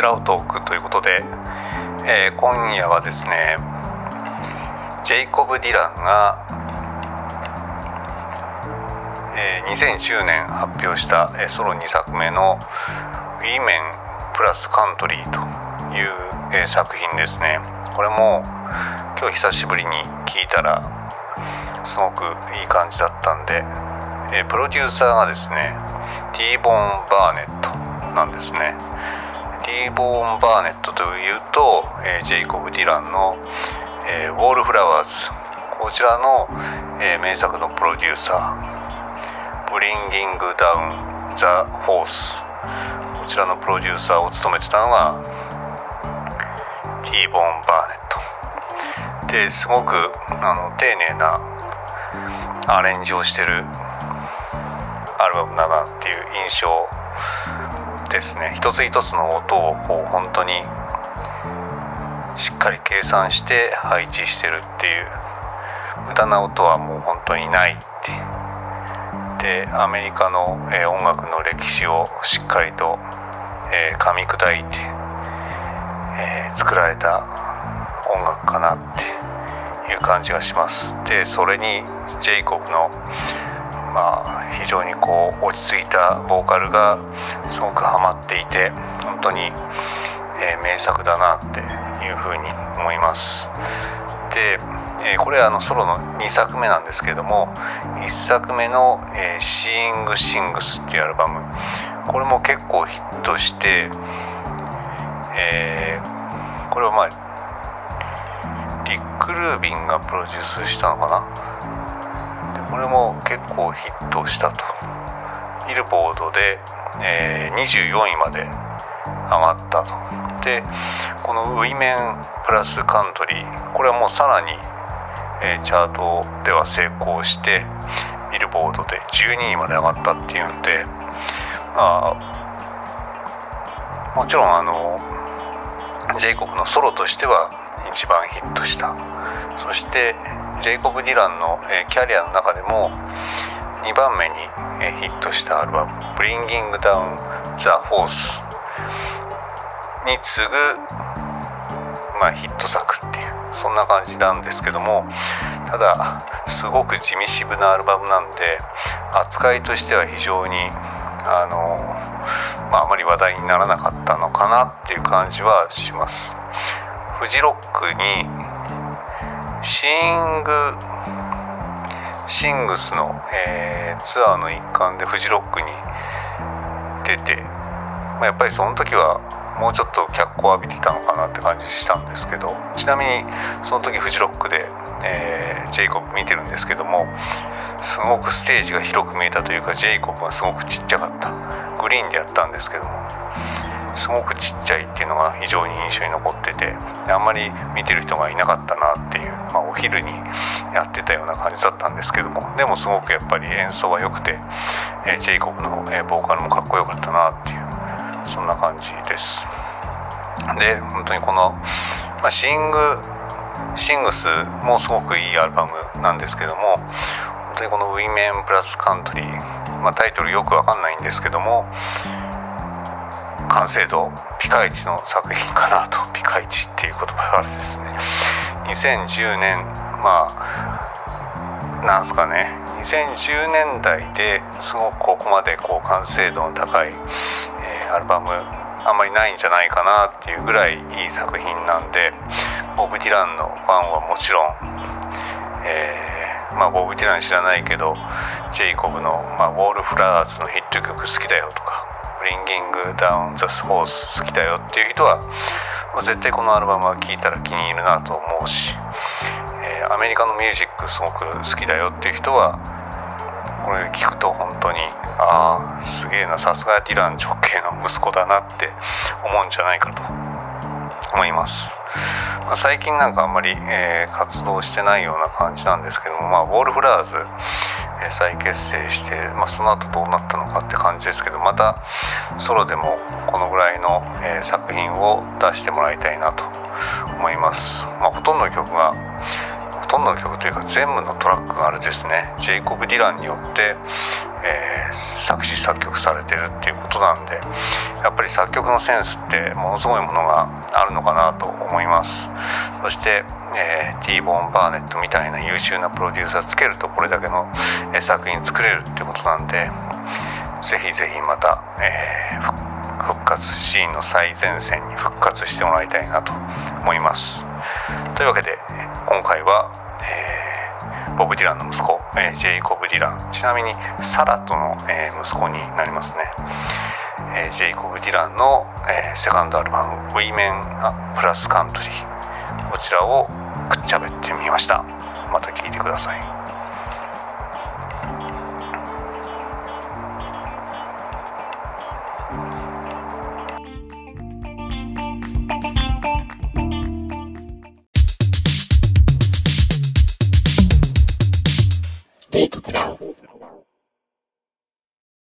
ラウトークということで、えー、今夜はですねジェイコブ・ディランが、えー、2010年発表した、えー、ソロ2作目の「ウィメンプラスカントリー」という、えー、作品ですね。これも今日久しぶりに聞いたらすごくいい感じだったんで、えー、プロデューサーがですねティーボン・バーネットなんですね。ティーボーン・バーネットというと、えー、ジェイコブ・ディランの、えー、ウォールフラワーズ。こちらの、えー、名作のプロデューサー。ブリンギング・ダウン・ザ・フォース。こちらのプロデューサーを務めてたのがティーボーン・バーネット。ですごくあの丁寧なアレンジをしてるアルバムだなっていう印象ですね。一つ一つの音をこう本当にしっかり計算して配置してるっていう。無駄な音はもう本当にないって。でアメリカの、え、音楽の歴史をしっかりと、え、噛み砕いて、え、作られた音楽かなっていう感じがします。でそれにジェイコブのまあ、非常にこう落ち着いたボーカルがすごくハマっていて本当に、えー、名作だなっていうふうに思います。で、えー、これはあのソロの2作目なんですけども1作目の「えー、シーイング・シングス」っていうアルバムこれも結構ヒットして、えー、これはまあリック・ルービンがプロデュースしたのかな？これも結構ヒットしたと。ビルボードで、えー、24位まで上がったと。でこの「ウィメンプラスカントリー」これはもうさらに、えー、チャートでは成功してビルボードで12位まで上がったっていうんでまあもちろんあのジェイコブのソロとしては一番ヒットした。そしてジェイコブ・ディランの、え、キャリアの中でも2番目に、え、ヒットしたアルバム「ブリンギング・ダウン・ザ・フォース」に次ぐ、まあ、ヒット作っていうそんな感じなんですけどもただすごく地味渋なアルバムなんで扱いとしては非常にあの、まあ、あまり話題にならなかったのかなっていう感じはします。フジロックにシングシングスの、えー、ツアーの一環でフジロックに出て、まあ、やっぱりその時はもうちょっと脚光を浴びてたのかなって感じしたんですけどちなみにその時フジロックで、えー、ジェイコブ見てるんですけどもすごくステージが広く見えたというかジェイコブがすごくちっちゃかった。グリーンでやったんですけどもすごくちっちゃいっていうのが非常に印象に残っててあんまり見てる人がいなかったなっていう、まあ、お昼にやってたような感じだったんですけどもでもすごくやっぱり演奏は良くて、えー、ジェイコブの、えー、ボーカルもかっこよかったなっていうそんな感じです。で本当にこの、まあ、シングシングスもすごくいいアルバムなんですけども本当にこの「ウィメンプラスカントリー」まあ、タイトルよくわかんないんですけども完成度ピカイチの作品かなと。ピカイチっていう言葉があるですね。2010年まあなんすかね。2010年代ですごくここまでこう完成度の高い、えー、アルバムあんまりないんじゃないかなっていうぐらいいい作品なんでボブ・ディランのファンはもちろん、えー、まあ、ボブ・ディラン知らないけどジェイコブの、まあ、ウォール・フラワーズのヒット曲好きだよとかブリンギング・ダウン・ザ・スホース好きだよっていう人はま絶対このアルバムは聴いたら気に入るなと思うし、えー、アメリカのミュージックすごく好きだよっていう人はこれ聞くと本当にああすげえなさすがディラン直系の息子だなって思うんじゃないかと思います。まあ、最近なんかあんまり、えー、活動してないような感じなんですけども、まあ、ウォールフラワーズ、再結成して、まあ、その後どうなったのかって感じですけどまたソロでもこのぐらいの、えー、作品を出してもらいたいなと思います、まあ、ほとんどの曲がとんどの曲というか全部のトラックがあれですね。ジェイコブ・ディランによって、えー、作詞作曲されてるっていうことなんでやっぱり作曲のセンスってものすごいものがあるのかなと思います。そして、えー、ティーボーン・バーネットみたいな優秀なプロデューサーつけるとこれだけの、え、作品作れるっていうことなんでぜひぜひまた、えー、復活シーンの最前線に復活してもらいたいなと思います。というわけで今回は、えー、ボブ・ディランの息子、えー、ジェイコブ・ディラン。ちなみにサラとの、えー、息子になりますね、えー、ジェイコブ・ディランの、えー、セカンドアルバム「ウィメン・プラス・カントリー」こちらをくっちゃべってみました。また聴いてください。